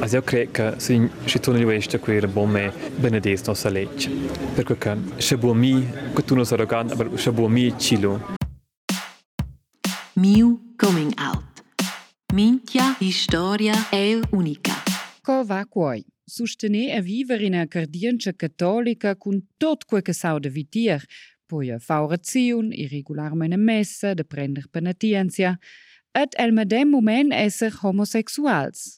Alltså jag cred că sunt și tu nu ești cu bome benedis no să legi. Pentru că și mi, că tu nu să rogan, dar și mi cilu. Miu coming out. Mintia istoria e unica. Cova cuoi. Sustene a vivere in a cardienza catolica cun tot quel che sau de vitier, poi a faurazion, irregular mene de prender penitentia, et el medem moment esser homosexuals.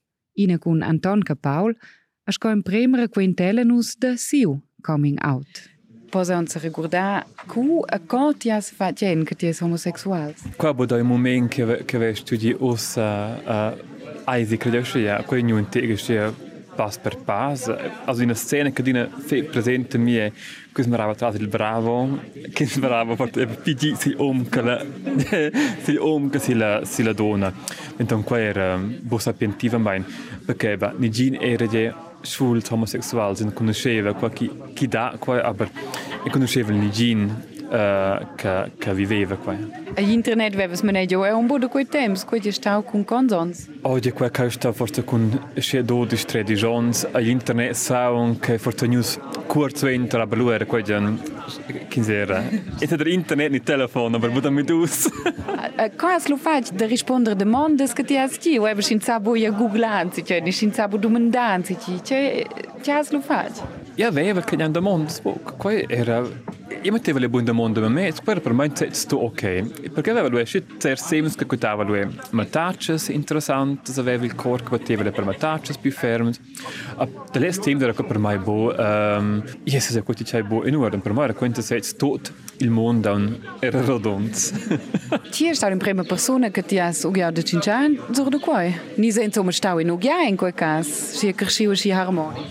Ina con Anton Capaul, a sco in premere quintellenus de Siu Coming Out. Posa uns ricordar cu a co ti has fatien che ti es homosexual. Qua bo dai moment che che ve studi ossa a Eisi credo che ja, quei non te che pas per pas. Also in una scena che dina fe presente mi è che smerava tra il bravo, che smerava per pigi si om che la si om che si la si la dona. Então qua era bossa pentiva mai perché va ni gin era je schwul homosexual sind conosceva qua chi chi da qua aber e conosceva ni Eh, que, que viveva. Quoi. A internet veves manejo né, é um bodo que temos, que está com condons. Hoje que eu estou forte com cheio de três anos, a internet são que forte news curto em trabalho era que já é quer dizer, entre internet no telefone, mas muito me dus. Ah, ah, quase lo faz de responder demandas que te assisti, eu vejo sem saber a googlar, se te nem sem saber demandar, se te quase lo faz. Ja, wer, wer kann ja demandar, qual é? era Io mettevo le mondo, ma me square per me sto ok. Perché aveva lui shit ser sems che cutava lui. Matacces interessante, aveva il corpo che batteva le per matacces più fermes. A de les team era per me bo. Ehm, yes, se quanti c'è bo in e ora per me era quanto se tot il mondo era rodons. Tier sta in prima persona che ti has ugia de cincian, zor de quoi. Ni sento mo stau in ugia in quel cas, si cresciu si harmonico.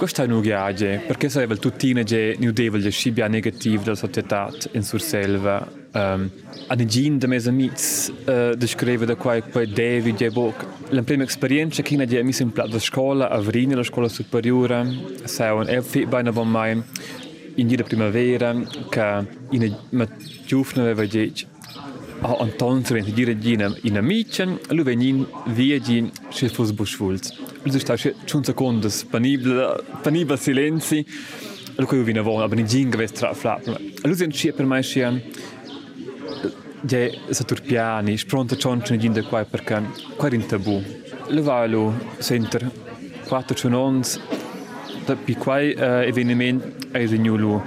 Questo è un viaggio, perché se il tuttine che non deve il scibia negativo della società in sur selva. Um, a negin de mes amics uh, descreve da quai quai David e boc. La prima esperienza che mi in plat da scuola a Vrini, la scuola superiore, sai un el fit bene von mai in jede primavera che in ma giufne aveva detto a Anton se venti dire gina in amicen, lu venin viegi se fos buschwulz. Lu sta che chun secondes penibile penibile silenzi. Lu coi vina von, aber ni gin geves tra flap. Lu sind schi per mai schi de saturpiani, spronta chonchen gin de quai perché quai in tabu. Lu va lu center quattro chunons da pi quai uh, eveniment ai signulu.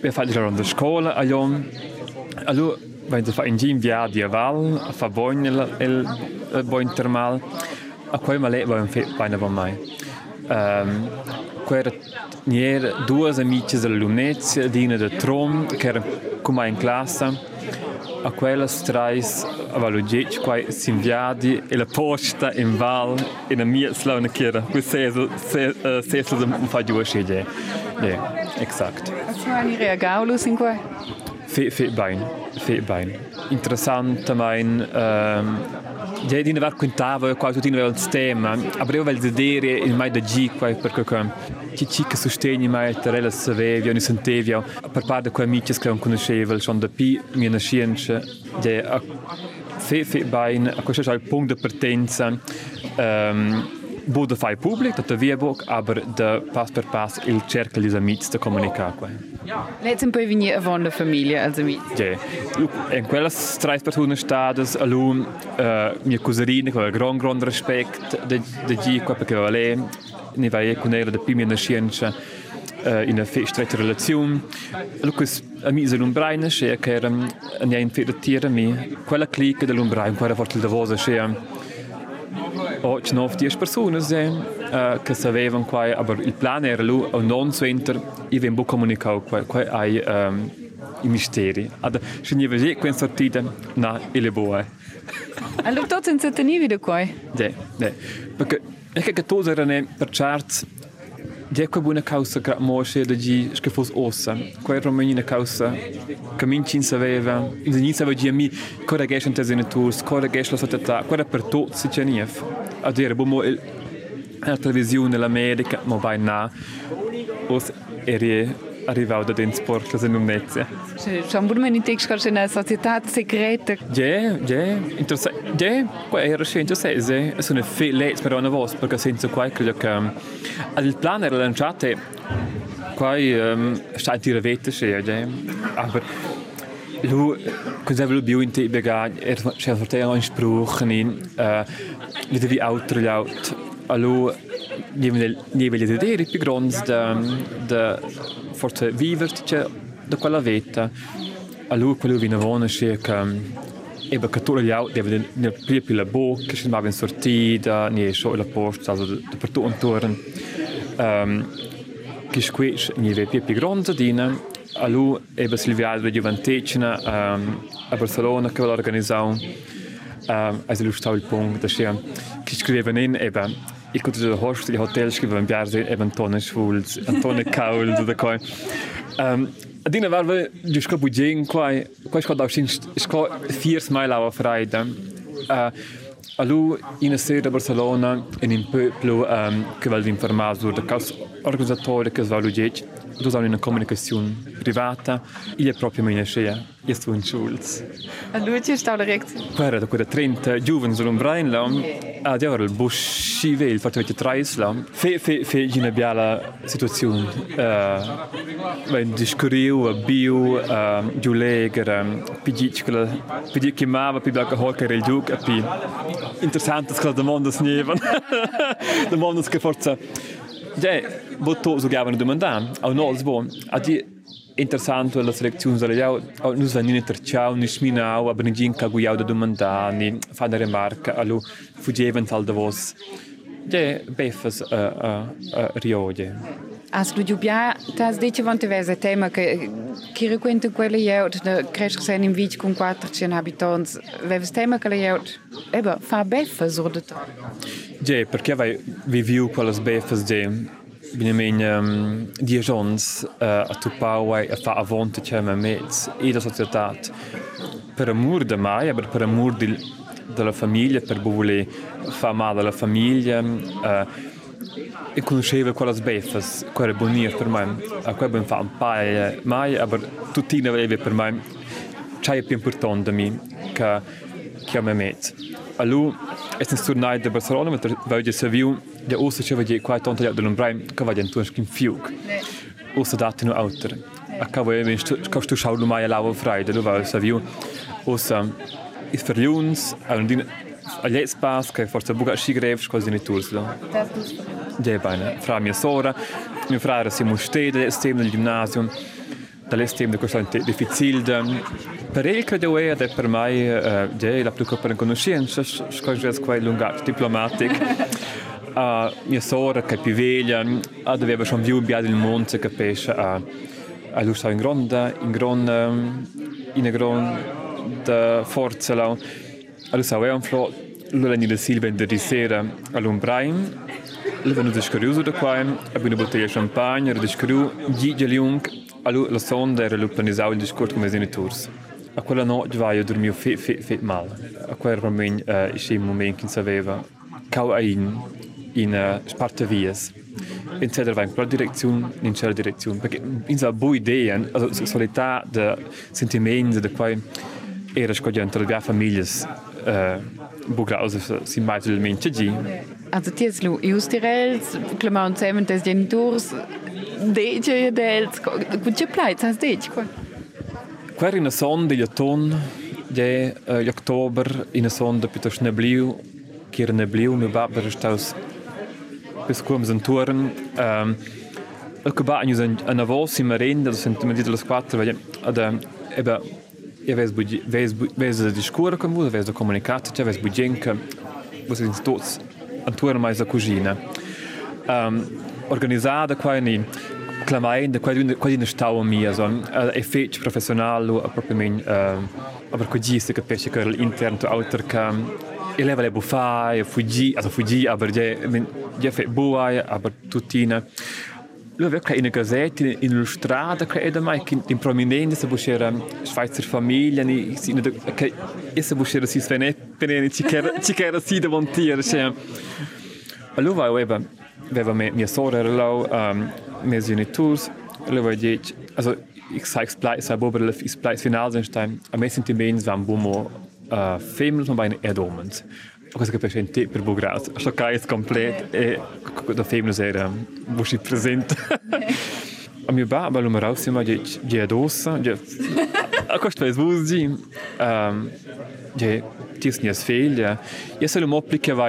Per fare la scuola a. Allora Wenn fa in via di aval, a fa bogn il, il, il bogn termal, a queima leva um feito para não mai. Ehm, um, quer nier duas amigas da Lunezia, Dina da Trom, que era como classe. A quellas trais a valugec quai s'inviadi e la posta in val e na mia slauna chiera. Qui seso, se, uh, seso da fa giù a sceglie. Yeah, exact. Azioni? Fe fe bain, fe bain. Interessant mein ehm Ja, di nevar quintava qua tutti aveva il tema, avrei vel vedere il mai da G qua perché chi ci che sostegni mai terrella savevi, ogni sentevia, per parte quei amici che non conoscevo, sono da P, mia nascenza, ja, fe fe bain, a questo è il punto di partenza. Um, Bude fai pubblic, dat via book, aber de pas per pas il cercle di amici da comunicare qua. Letzten poi vini a von der Familie als amici. Ja, in quella tre persone stades alun uh, mia cousine con gran gran respect de de gi qua perché va lei ne vai con era de prima nascenza uh, in una stretta relazione. Lucas amici dell'Umbraina, che era ne in fedatiera mi quella clique dell'Umbraina, quella forte da voce che ho nov dies personas eh, che sapevan quai, aber il plan era lu a non center i ven bu comunicau quai, quai ai um, i misteri. Ad se ne vege quen sortida na ele boa. allora tot senza tenivi da quai. De, de. Perché è che tot era ne per charts Djeko bu na causa krat moše da di ške fos osa. Koja je Romanina causa? Kamin čin saveva. In za njih saveva di mi, kora gešan te zeniturs, kora gešla sa tata, kora per to si čenijev. A dire bomo il la televisione l'America, ma vai na. Os eri arrivau da den sport la senumnezia. Schon buon meni tek skar na società segreta. Ja, ja, interessant. Ja, qua era scento sese, sono fe lets per una voce perché senza qua credo che um, il plan era lanciate qua um, sta dire vete se ja. Aber Lu, avevo più in te bega, er c'è forte un spruch in äh uh, wie auto laut. Allo, nie vil vedere più grandi da, da forse viverci da quella vita. A lui quello buono sia che e per tutti gli altri deve nel più la bocca, si va in sortita, ne so la posta, also da per tutto intorno. Um, che squisce ne vede più più grande alu ehm, e basilviado de vantetina a Barcelona que ela organizou as ilustrar o ponto da cheia que escrevem em eba i këtë të hoshtë i hotelë shkëve në bjarë e vë Antone Shvulc, Antone Kaul, dhe dhe koj. Um, a di në varve, gjë shko bugjen, koj, koj shko daushin, shko thjesht maj lava frajda. Ehm, alu i në sërë e Barcelona, e një pëplu um, këvalë informazur, dhe kas organizatorë kësë valu gjeqë, usare una comunicazione privata e proprio mia scena. Io sto in Schulz. A luce sta direkt? Guarda, quella 30 giovani sono in Breinlam. Ad ora il buscive, il fatto che Treislam. Fe, fe, fe, in una bella situazione. Eh, uh, discuriu, biu, uh, giù leger, pidiccola, pidicchimava, pidacca hocker il giuc, e pi... Interessante, che la domanda si nevan. domanda che forse... Ja, bo to so gaven domandam, au no bon, a di interessant la selezione delle jau, au nus van in terciau, ni sminau, ginka gu jau da domanda, ni fa da remarca, alu fugeven tal da vos. Ja, befas a a a riode. As du giubia, tas dice vante vese tema che chi requenta quelle jau, da cresce sen in vic con 400 abitants, veves tema che le eba, fa befas o da to. Ja, perché vai viviu quelles befas de Bine um, diejons uh, a tu pauai a fa avonte c'è me mezz e la società per amor mai, aber per amor di, della famiglia, per voler fa male alla famiglia uh, e conosceva quelle befas, quelle bonir per me, a quelle ben fa un paio mai, aber tutti ne aveva per me. C'è più importante da me che que é o Mehmet. Alu este turnai de Barcelona, mas veio de Seville, de ouça cheva de quatro tonta de Lombrai, que vai dentro de um fiuk. Ouça data no autor. Acabou a vez que eu estou chau do Maia Lava Freida, do Val Seville. Ouça, e ferliuns, a Londina, a Lespas, que é força buga, xigreves, coisa de Tursla. Ja, bene. Fra mia sora, mio fratello siamo stati, stiamo nel ginnasio, dall'estremo di questo difficile, Per el che devo dire per me è la più per conoscenza, scoglio quel lungato diplomatico. a mia sora che più veglia, a doveva schon più biade il monte che pesce a a lusa in gronda, in gronda, in gronda forza la a lusa aveva un flo l'ora di silva di sera all'umbraim le venuto scorioso da qua abbiamo bottiglia champagne di scru di geliung allo la sonda era l'organizzavo il discorso come genitors a quella notte vai a dormire fit fit fit mal a quel momento uh, il momento che sapeva cau in in uh, sparte vies. In ceder vain quella direzione, in cella direzione. Perché in sa bu ideen, also solità de sentimenti de quai era scogliente le famiglie uh, bugra also si mai del mente gi. Also ties lu justirels, clamant semen des genitors, dece dels, cuce plait, has dece qua? Quer in sonda je ton, je uh, oktober in sonda pitaš nebliv, kjer nebliv mi babar štaus peskujem zanturen. Um, Acabámos a navio e merenda do sentimento das quatro, velho. Ada, eba, e vez budi, vez vez da discura com você, vez da comunicação, já vez budjenka, vocês todos, antuar mais a cozinha. Um, organizada com a clamain quasi una stau mia so e fece professionale a proprio men uh, aber co giste che pesce che l'interno autor che e lei voleva fare, fuggì, also fuggì, aber je, je fe buai, aber tutina. Lui aveva in una gazzetta, strada, credo mai, in prominenza, se buscera Schweizer famiglia, che essa buscera si svenette, ci che era si da montiere, cioè. Allora aveva, aveva mia sorella, um, mesiuni turs, leva dic, also ich sage es gleich, sei bobe, ich bleib final sind stein, am meisten die Mens waren bumo uh, eh, femmes und meine Erdomens. Cosa che piace in te per Bugraus? Sto cais complet e da femmes era bushi presente. A mio ba, ma lo marau sima di di adossa, di a costa es vuzi, ehm di tisnias feglia. Io se lo mo applicava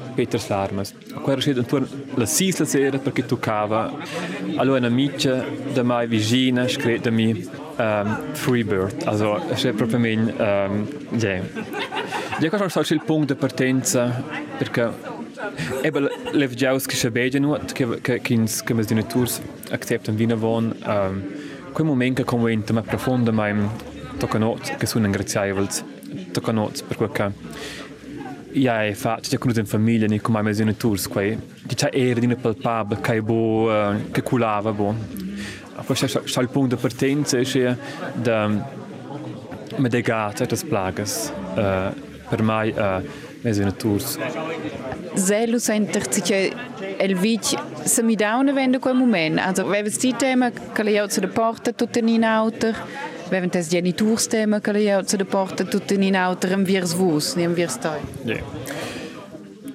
Peter Slarmas. Qua era intorno la sisla sera perché toccava. Allora una amica da mai vicina scrive da me um, Freebird. Also, è proprio men, um, yeah. Ja, questo è il punto di partenza perché Eben, lev jaus che nuot, che che kins che mes dinaturs acceptan vina von, um, quel moment che conventa ma profonda mai tocanot che sono ingraziables, tocanot per quel che ja, è fatto già con in famiglia ni come mes dinaturs quei che c'è era di palpabile che bo uh, che culava bo. Questo è il punto di partenza è da medegata das plagas uh, per mai uh, mes dinaturs. Zelu senter sich el vic se mi dauna vende quel moment. Also wenn es die Thema che le zu der Porta auto, während des Genitursthema karriere zu der Porta tutti in auterem virs vus, nem virs toi. Yeah.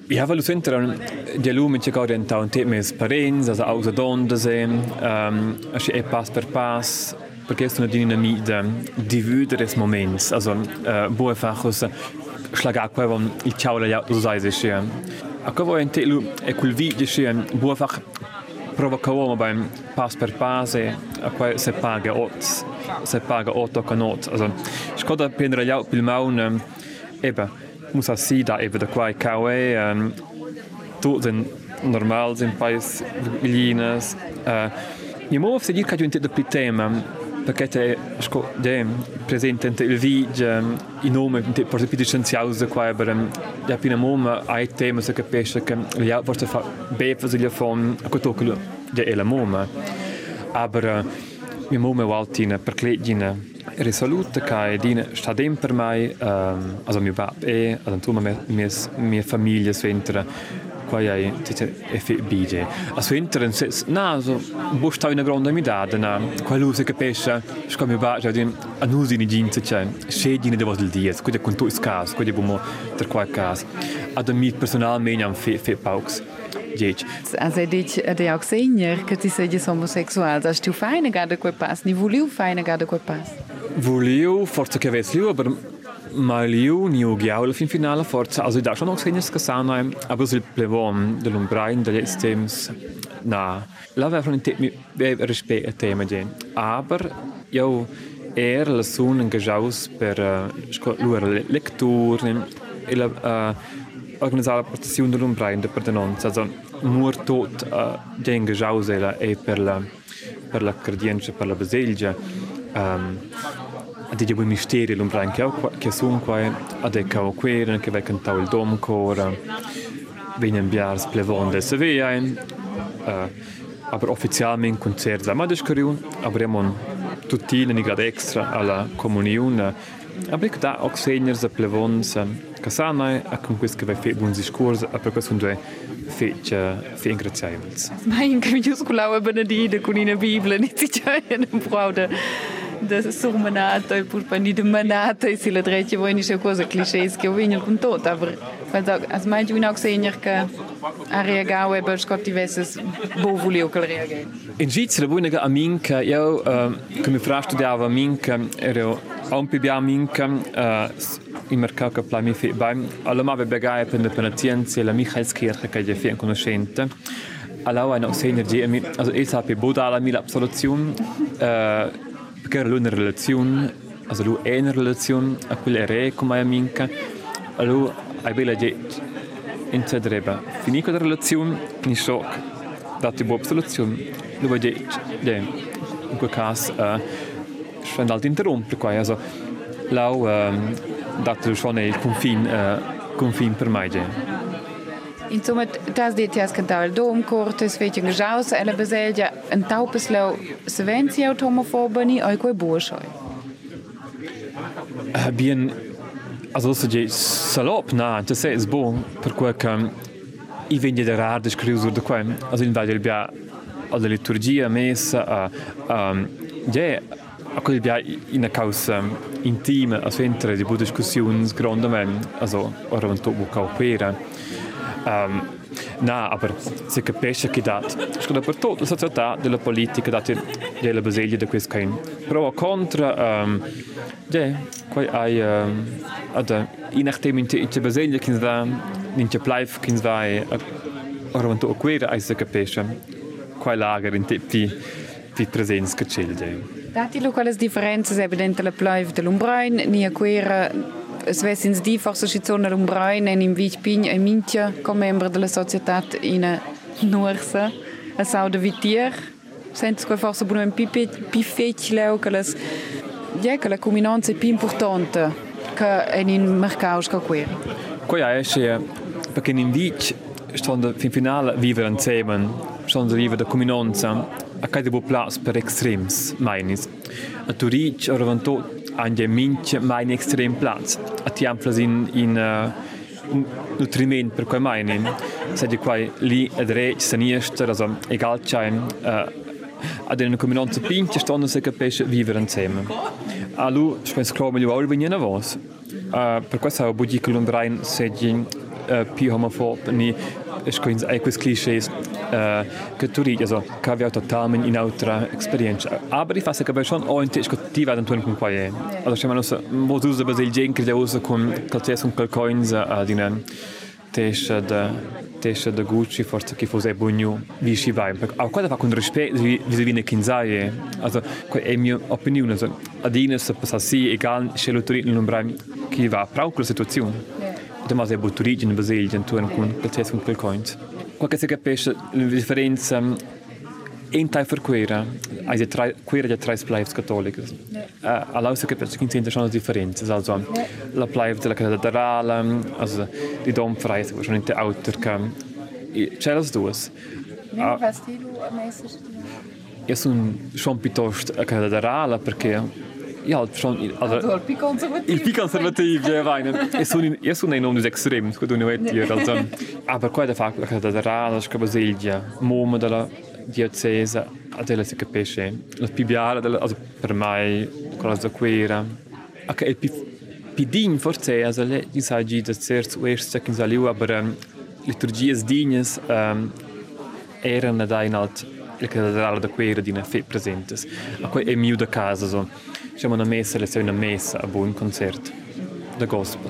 Ja, weil es hinter die Lumen che gauden ta un tema es parens, also aus donde se, ähm, es e pass per pass, perché è una dinamite die vivere des moments, also äh, bue fachos schlaga quavo il ciao la usaise sie. A quavo in ein lu e quel video sie bue fach provocavamo beim pass per pass e a quel se paga ots sepaga otto kanot. Also, škoda pienraļaut pilmaun um, ähm, eba musa sida eba da quai kaue um, ähm, tu zen normal zen pais linas. Uh, äh, e mo se dir ca giunte da pitema perché te sco de presente il vig um, i nome te per più licenziaus da qua per ja pina mom ai tema se capisce che gli altri forse fa be per gli fon a cotoculo de e la mom aber uh, mi mom waltina per clegina risolute che dine sta per mai um, also mio bab e ad antuma mia mia famiglia sventra qua è FBG. A su internet, no, so, busta una grande midade, no, qua luce che pesce, scambio bacio, di anusi di jeans, cioè, scegli ne devo del dia, quindi con tu scaso, quindi bumo per qualche caso. Ad mi personalmente am fe fe dieť. A zij dit de ook senior, que ti seja homossexual, das tu feine gade quel pas, ni voliu feine gade quel pas. Voliu, forza che avessi liu, aber Maliu niu giaul fin finale forza, also da schon auch senior scasano, aber sul plevom dell'umbrain degli stems na. La vera un temi e, rispetto a tema di, aber io er la sun engajaus per e, uh, luer lecture, e la uh, organizzare la protezione dell'umbrain de pertenenza also nur tot uh, de engajaus e per la per la credienza per la baselgia um, Adi je bui misteri l'umbran che che sun qua ad e cao queren che vai cantau il dom cora venen biars plevonde se in uh, aber offizialmente concert la madres coriun avremo tutti in grad extra alla comunione ich da seniors a plevons casana a con questo che vai fe buon discorso a per questo due fece fe ingraziables ma in che mi giuscolava benedite con in Bibbia nicht si c'è un braude da surmenata e pur pani de manata e si la dreccia voi nisce cosa clichés che vengono con tot aber quando As mais de uma coisinha que a reagir é para Scott tivesse bom volia que ele reagir. Em Svizzera, boa nega a minca, eu que me fra estudava a minca, era um PBA a minca, im mercato che plami fe bem, alla ma begai per la penitenza la Michaelskirche che je fe conoscente. Allora, non sei energia, also ich habe Buddha alla mia absoluzione, eh, perché era una relazione, also lui è una relazione a quella re come a minca, allora Hij wil dat je in te dreven. Finico de relatie niet zo dat je boven de relatie. Nu wat je in quel caso eh, scende al interrompe qua eh, also lau eh, dat schon il confin confin per mai Insomma, das dit ja skandal il dom cortes vecchio gesaus e la beselja un taupes lau sevenzi automofoba ni oi coi buoschoi. Bien also so je salop, na, das ist bon, per cui che i vendi da rar de scriu da qua, also in vadio bia alla liturgia messa, uh, um, je, a quel bia in a causa intima, a centre di buone discussioni grandamente, also, ora un tobo caupera. Um, na, aber se capisce che dat, scusa per tutta la società della politica dati della Brasilia di questo cain. Però contro, um, ja, quai hai, um, ad, in nachdem in in Brasilia kins da, in te kins va, ora un to quera ai se capisce, quai lager in te pi, pi presenza che c'è, ja. Dati lo quales differenze evidente la pleif dell'Umbrain, ni a es svesins difossa schizoner un brainen in Vitpin e mintia com membro della società in Nursa a ist de vitier senza quel forse buono un pifecile o che las ja che la comunanza è più importante che in in mercaus che qui. Qua ja esce perché in Vit stonden fin finale vivere insieme, stonden vivere de comunanza a cada bu plats per extrems, meinis. A Turic, a Ravantot, vanto, anche mince mein extrem plats. A tiamplas in, in uh, nutriment per quei meinen. Sedi quai lì ed rec, saniester, also egal c'è, uh, ad una combinanza pince stanno se capisce vivere insieme. A lui, penso che meglio ora venire a voi. Uh, per questo ho bugi che l'Umbrain sedi uh, più homofob, ni es quins ai quis clichés uh, che tu ridi, also che aveva totalmente in altra esperienza. Aber ich fasse che schon auch in tisch ti vado tun con quae. Also schema no mo usa basil gen che usa con calces un calcoins a dinen tisch de tisch de Gucci forse che fosse buono vi si vai. A quella fa con rispetto vi vi viene kinzaie. Also è mia opinione, also adine se passa sì egal se lo turin non bram chi va proprio la situazione. Demasi a Butturigi in Basil, in Turn, con quel testo con quel coint. Qual che si capisce la differenza in tai per quera, hai tre quera di tre splives cattoliche. Yeah. Uh, allora si capisce che ci sono differenze, also yeah. la plive della cattedrale, also di Domfrei, che sono in te autarca. C'è le due. Quindi fasti tu ja, schon, also, il più conservativo. il più conservativo, ja, weinen. Io sono, io sono in uno extrem, scusa, non è dire, also. Aber qua da fa la cattedrale, la Basilgia, Moma della diocese, della si capisce, la più biala, della, also, per me, quella da quera. Ok, il digno forse, also, le, di sa gi da certo, erst, second saliu, aber um, liturgies dignes um, erano da in alt la cattedrale da quera di una fe presentes. A qua è mio da casa, so. Siamo una messa, le una messa, a buon concerto. Da gospel.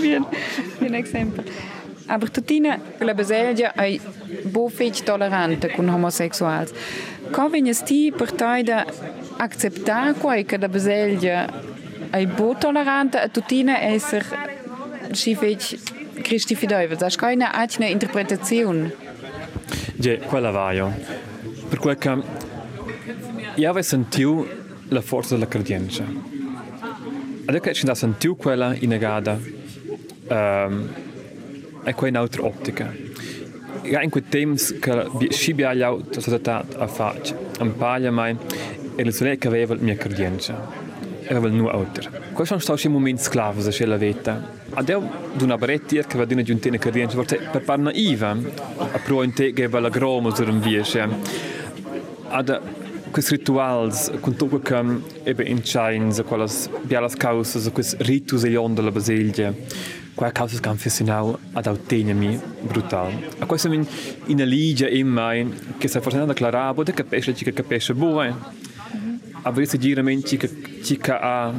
bien, bien esempio. Aber tutina la baselgia ai bo fech tolerante con homosexuals. Co vignes ti per tai da acceptar quai che la baselgia ai bo tolerante a tutina esser si fech Christi fideuvel. Das keine altra interpretazione. Ja, quella va io. Per quel che io avevo sentito la forza della credienza. Adesso che ho sentito quella innegata, um, è quella in altra ottica. Ja, in quei tempi che si abbiamo la società a fare, un paio mai, e le sorelle che aveva la mia credienza. Aveva il nuovo altro. Questi sono stati momenti sclavi della vita. Adesso, d'una barettia che va di una credienza, forse per par naiva, a pro in te che va la groma su un via. Ad quis rituals con tutto che ebbe in chains a quelle bialas causas a quis ritus e onda la baselgia quella causa eh, che confessionau ad autenemi brutal. A questo min in aligia in mai che sta facendo da clarabo de capisce che capisce buone avresti mhm. giramente che cica a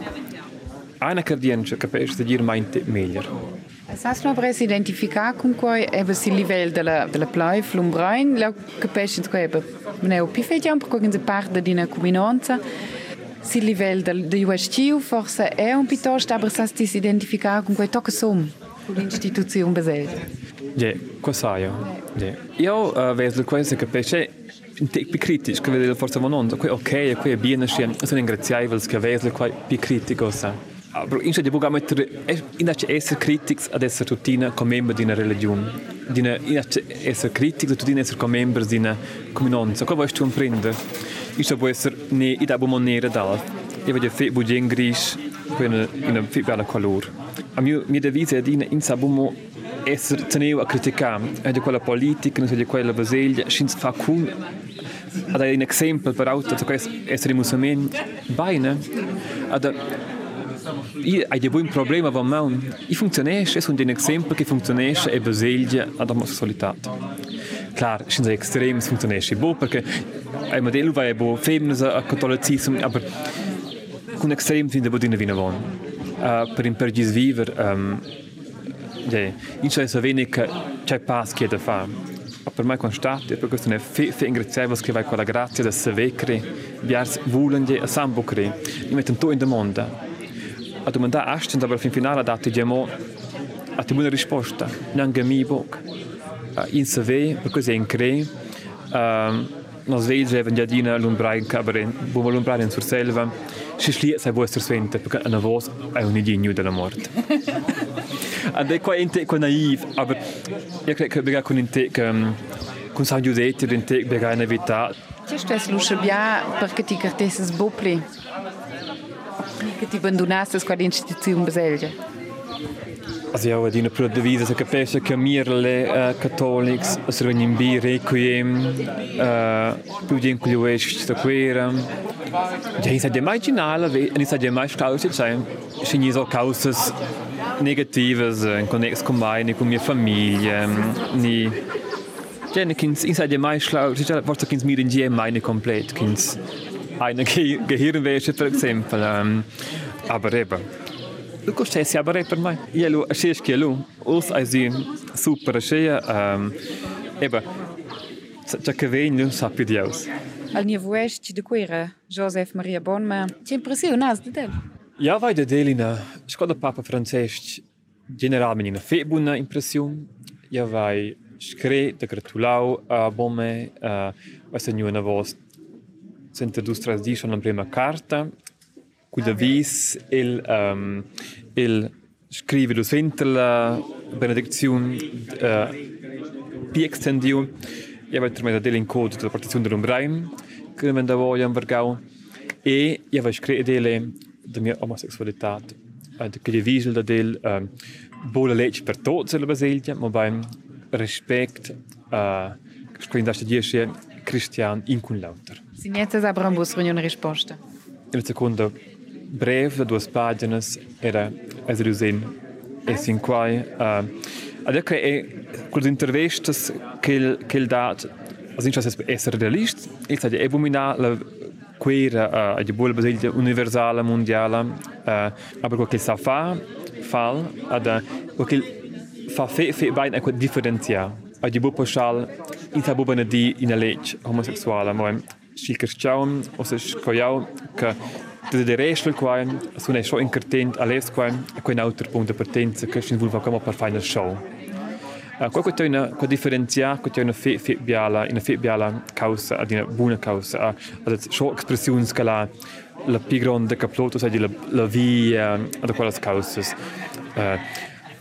Ana Cardiente capisce di dire meglio. Sas no pres identificar con quai eva si livel della della plai flumbrain la capisci che eva ne o pifediam per quando parte di una comunanza si livel del de USTU forse è un piuttosto aber sas ti identificar con quai tocca som con l'istituzione besel. Ja, qua sai io. Ja. Io uh, vedo questo che un tic più critico, che vedo forse non ok, qui è bene, sono ingraziabili che vedo qua più critico sa. Aber in der Buga mettere in essere critics ad essere tutina come membro di una religione. Di una in essere critics tutina essere come membro di una comunanza. Cosa vuoi tu prendere? Io può essere ne i da maniera da. Io voglio fare budget gris in una fit bella colore. A mio mia devisa è di in sabumo essere tenevo a criticare. È di quella politica, non è di quella baselgia, scinz fa kun ad un esempio per auto essere musulmani bene ad Ich habe ein hai dei buoni problemi con me. E funzionisce, sono ah, un esempio ne ah, ehm, che funzionisce e baseglia all'omosessualità. Klar, sind sie extrem, es funktioniert bo, perché ein Modell war ja bo Femnis, Katholizismus, aber kun extrem sind bo dine vina von. Uh, per impergis viver, um, yeah, in c'è so wenig c'è pas che da fa. Per me con stat, e per questo ne fe fe ingraziavo che vai con la grazia da se vecre, viars vulen je a sambucre, mi metten tu in demanda. A domandare a Ashton, aber fin finale ha dato diciamo a te una risposta, neanche mi bocca. Uh, in save, per così in cre, uh, nos vege even giadina l'umbrain cabare, bumo l'umbrain sur selva, si schlie sai vostra svente, perché una voce è un idegno della morte. Ed è qua in te, qua naiv, aber io credo che bega con in te, che con San Giuseppe, in te bega in vita. C'è stesso luce bia perché ti cartessi sbopli. Ti abbandonassi a quella istituzione beselgia. Also ja, die pro devisa se capisce che mirle uh, cattolics se vengono in bi requiem uh, più di incluesci sta quera ja sa de marginale ve ni sa de mais causa ci ni so causas negativas in connex con mai ni con mia famiglia ni ja ni kins in sa de mais causa forse kins mir in die komplett kins eine Ge Gehirnwäsche zum Beispiel. Ähm, aber eben, du gostei-se a baré per mai. E elu, achei que elu, os super acheia, um, eba, já que vem, não sabe de Deus. Al nível oeste de Coira, Joseph Maria Bonma, te impressionas de dele? Já vai de dele na escola Papa Francesc, generalmente na febuna impressão, já vai escrever, de gratulau a Bonma, a essa nova voz vost Senta dus tradisce una prima carta cu da vis il um, il scrive lo sente la benedizione uh, pi extendiu e va tramite del incontro della partizione dell'umbrain che me da voglio in vergau e io va scrivere delle da mia omosessualità uh, che gli visel da del uh, buona legge per tutti la basilgia ma beim rispetto uh, scrivendo da dieci cristian in Vinhetas à Brambúcio, reunião resposta. Ele segunda breve, da duas páginas, era a Zerusin, é assim qual. É uh, até que é, com as entrevistas que ele, que ele dá, a gente é realista, ele sabe, é abominar a queira a de boa basilha universal mundial a aber o que ele faz fal a da que fa fe fe bem é diferenciar a de boa puxar e sabe o benedi na leite homossexual mas și cărșceau, o să școiau că de de restul cu aia, sunt eșo încărtent, ales cu aia, cu un altor punct de pertență, că și învulva cam per final show. Qua che c'è una qua differenzia, che c'è una fe fe biala, una fe biala causa, ad una buona causa, a ad show expressione scala la pigronda caploto, sai la la via, ad quella causa. Eh,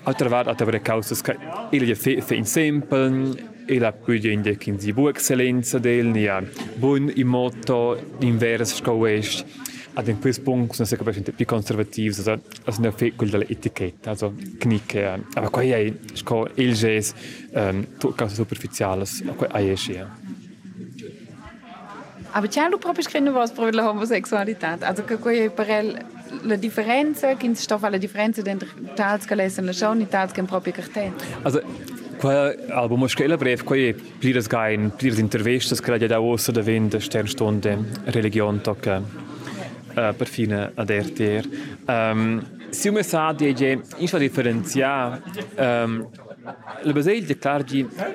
altra vada ad avere causa, che il fe fe in sempre e la pugende che in bu eccellenza del nia buon in moto invers scoest ad in questo punto sono sempre un più conservativi also also ne fe quel also knicke aber qua è sco il ges tu cose superficiali qua è sia Aber c'è proprio scritto was per la homosessualità. Also che poi per la differenza, che sta fa la differenza dentro tals che lesson la show, tals che proprio. Also qua, ali bomo škele brev, ko je pliras que pliras intervesta, skrad je da osa da vende stern stonde religion toka uh, per fine ad RTR. Um, si ume sa é di je inša diferencia um, Le basil de clar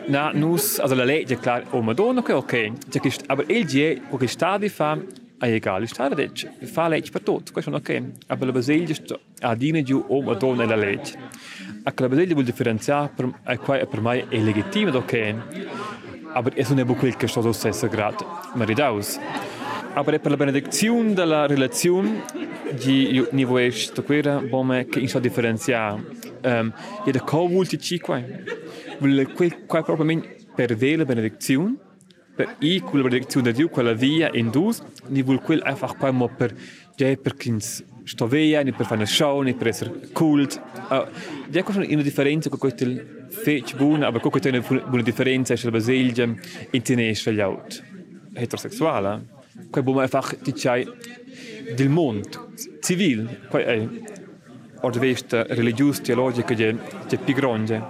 na nus also la legge clar o madonna che ok, c'è che aber il die o che sta di fa O egale sta da dic fa legge per tutto, questo non ok. Aber le basil a dine di o madonna la legge. A che la Basil vuol differenziare per è qua per me è legittimo ok aber es non è quel che sto stesso grado maridaus aber per la benedizione della relazione di niveau est quera bome che in so differenziare. Um, e da co vulti ci qua? Vuol quel qua proprio per ve la benedizione per i quella benedizione di Dio quella via in dus ni vuol quel einfach qua mo per ja per kins sto via ni per fare una show ni per essere cult. Uh, cosa una differenza con quel fece buona aber con quella buona differenza è la in tenesce gli out. Heterosessuale quel buon einfach diciai del mondo. Civil. Quai è od vesta religius teologica je je più grande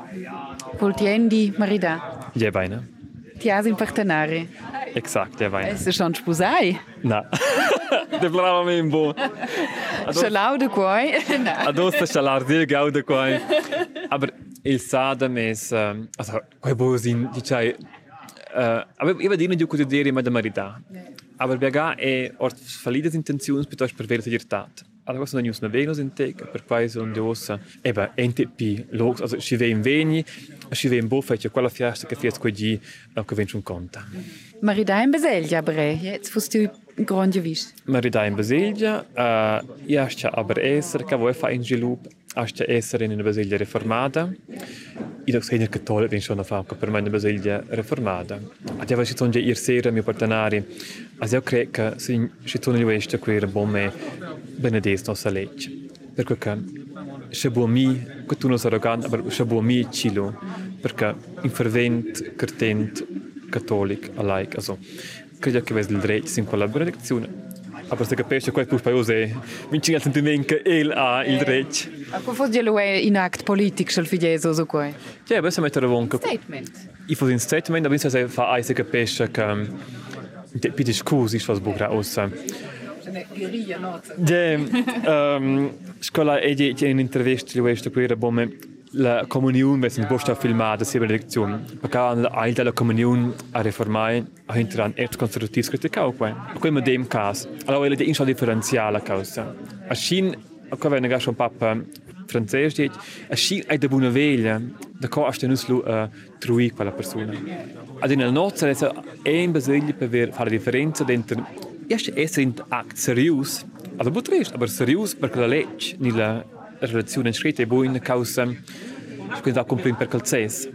Voltiendi Marida. je bene Ti has in partenare. Exakt, der Wein. Ist das schon Spusei. Nein. De brava membo. Schalau de quai. Adosta schalar dir gau de quai. Aber il sadam es, ehm, also, quei bosin, dicai, Uh, eh, aber ich würde nicht diskutieren mit der Marita. Aber wir haben eine eh, Art verliebte Intention, bedeutet, wir werden Tat allora questo non è una venus in te per quai sono di ossa e beh NTP looks also ci ve in veni ci ve in boffa c'è quella fiesta che fies quegi che vengono conta Marida in Beselja, bre. Jetzt fust du grande vis. Marida in Basilgia uh, io sta aber essere che vuoi fare in gilup sta essere in una Basilgia reformata io sono il cattolico in sono fatto per me una Basilgia reformata Adesso ci sono già ieri sera miei partenari io credo che se ci sono io questo qui era buon me benedetto legge perché se buon mi che tu non sei arrogante ma se buon mi cilo perché in fervent credente cattolico alike also credo che ves il diritto in quella benedizione aber se capisce quel più paese vinci il sentimento che il ha il diritto A co fos gelo in act politic sul figlieso so quai. ja besser mettere vonca Statement. i fo in statement aber se fa ai se capisce che de pidi scusi was bugra ossa Ja, um, scola e di in intervista di questo qui era bome La comuniune è un posto filmato, sia benedizione. Perché l'idea della comunione a riformare è un atto costruttivo criticato qui. Qui in dem caso, allora l'idea è una differenziale causa. A Cina, qua viene già un papa francese, a Cina è di buona veglia, da qua è un trui quella persona. Ad una notte è un bisogno per fare differenza dentro, è essere un atto serio, allora potresti, ma serio perché la legge, nella relazione scritta è buona causa quindi da comprare per calzes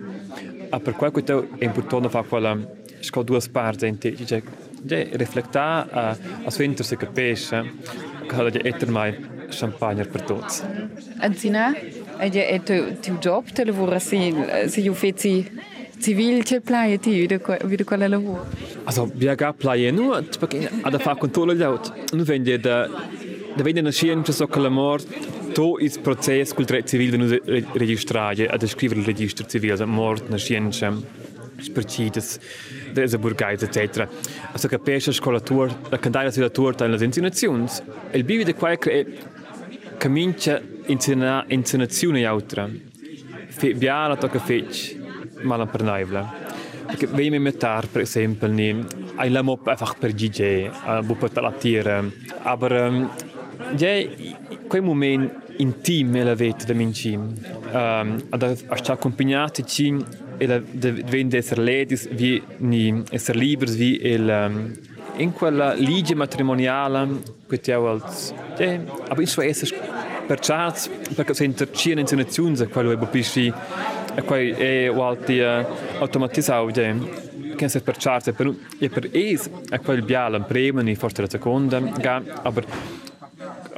a per quel che è importante fare quella sco due parti in te cioè de rifletta a a sventer se capisce che la è etter mai champagne per tutti Anzina, e je et tu job te lavora si si ju fezi civil che playa ti vide vide quella lavoro. Also, wir gab plaie nur, perché ad fare controllo gli auto. Nu vende da da vende una scienza so che la mort to is processo col diritto civile nu registrare ad scrivere il registro civile, also mort una scienza spercides desa burgais etc. Also capisce scolatur, la cantaia sulla turta in le insinuazioni. Il bivi de quai che comincia insena insenazione altra. Fe biala to che fec mal per naivla. Perché vei mi mettar per esempio ni ai la mop per GJ, a bu per la tira. Aber um, quei moment intim e la vita da mincim. Um, ad a sta accompagnati cin e la vende essere ledis vi essere liberi vi il um, in quella legge matrimoniale che ti als ja, aber in sua essere per charts perché se intercien insinuazioni quello è bopisci e poi è uh, automatizzato che se per charts e per e per es e quel biala premio ni forse la seconda ga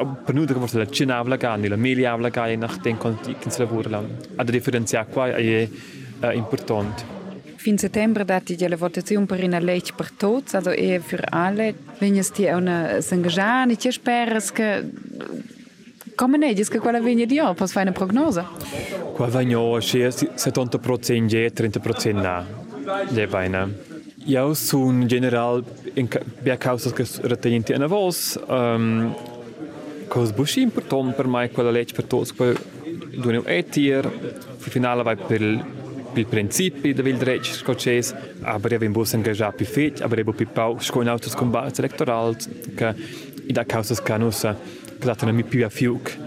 Pernuda vor la cena avlaga, la melia avlaga e nach den kontikens lavorla. Ad differenziar qua è eh, uh, important. Fin settembre dati la votazione per una legge per tutti, also è e per alle. Vignes ti è una sangagiani, ti speras che Come ne dici che quella vigna di oggi, posso fare una prognosa? Qua vigna oggi è 70% sì, 30% no. Le vigna. Io sono general, in, per causa che ritengo in voce, um, cosa bushi importante per me quella legge per tutti. Poi due etier finale vai per il principi del diritto scozzese aber ich bin engagiert più fit bin più sco in autos combats electoral che in da causa che non che non mi più a fiuc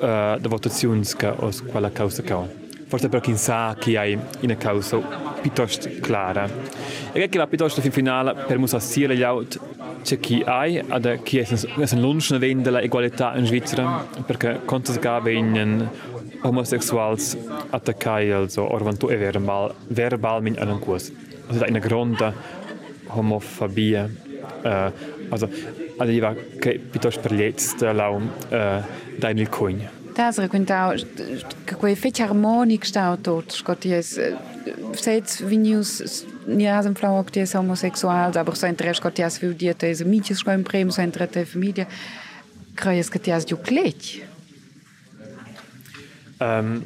uh, de votazioni che os quella causa che forse perché sa che hai una causa piuttosto clara. E che la piuttosto fin finale per musa sia gli out c'è chi hai e chi è ne ne lunge dell'equalità in Svizzera perché es si vengono homosexuali attaccati also, o quando è verbal, verbal in einem Kurs. Also da eine Grunde Homophobie. Äh, also, also ich war piuttosto verletzt, äh, da in Coin. Tazra quintao, kako je feć harmonik šta o to, škot je, vse je vinjus nie jsem flała, kde je homosexuál, aber jsem trošku tě svěděl, to je z mítěským prém, jsem třetí familie. Krajes, kde tě zdukleť. Um,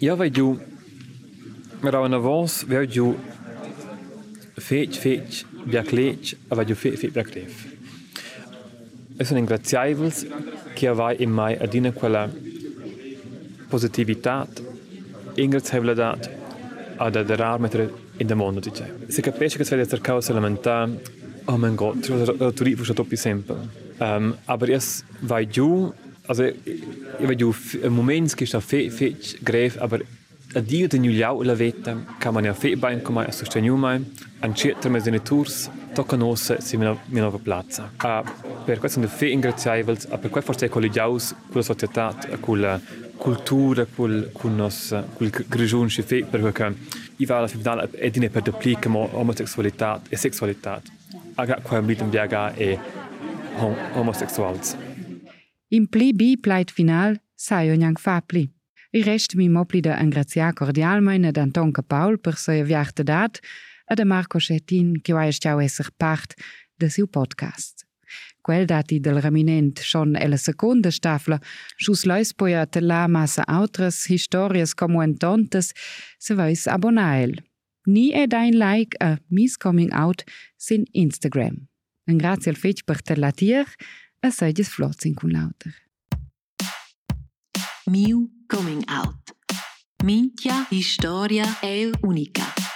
ja vejo, ra na vos vejo fech fech biaclech, vejo fech fech biaclef. E sono ingrazievels che avai in mai adina quella positività, ingrazievledat, ad aderare in del mondo dice. Se capisce che si vede questa causa elementare, oh mein Gott, la Turismo è troppo semplice. Um, aber es vai giù, also vai giù momenti che sta fe fe grave, aber a de new jau la veta, kann man ja fe bein come a sostenere mai, an certa mezzine tours, tocca nosse si mi nova plazza. Uh, per questo sono fe ingraziabili, uh, per questo forse jaus, con la società, con la cultura col con nos col grigion che fe perché i va alla finale è di ne per duplica mo omosexualità e sexualità aga quam vitam biaga e hom homosexuals. Im pli bi pleit final sai onang fa pli. I rest mi moplider en grazia cordialmeine d'Antonke Paul per se viarte dat a de Marco Chetin che wa ciao esser part de siu podcast. Quel dati del raminent schon e la seconda stafla, schus leis poi a la massa autres historias comuentontes se vais abonael. Ni ed ein like a Miss Coming Out sin Instagram. Un grazie al fetch per te la tier, a seides flotzin cun lauter. Miu Coming Out. Mintia historia è unica.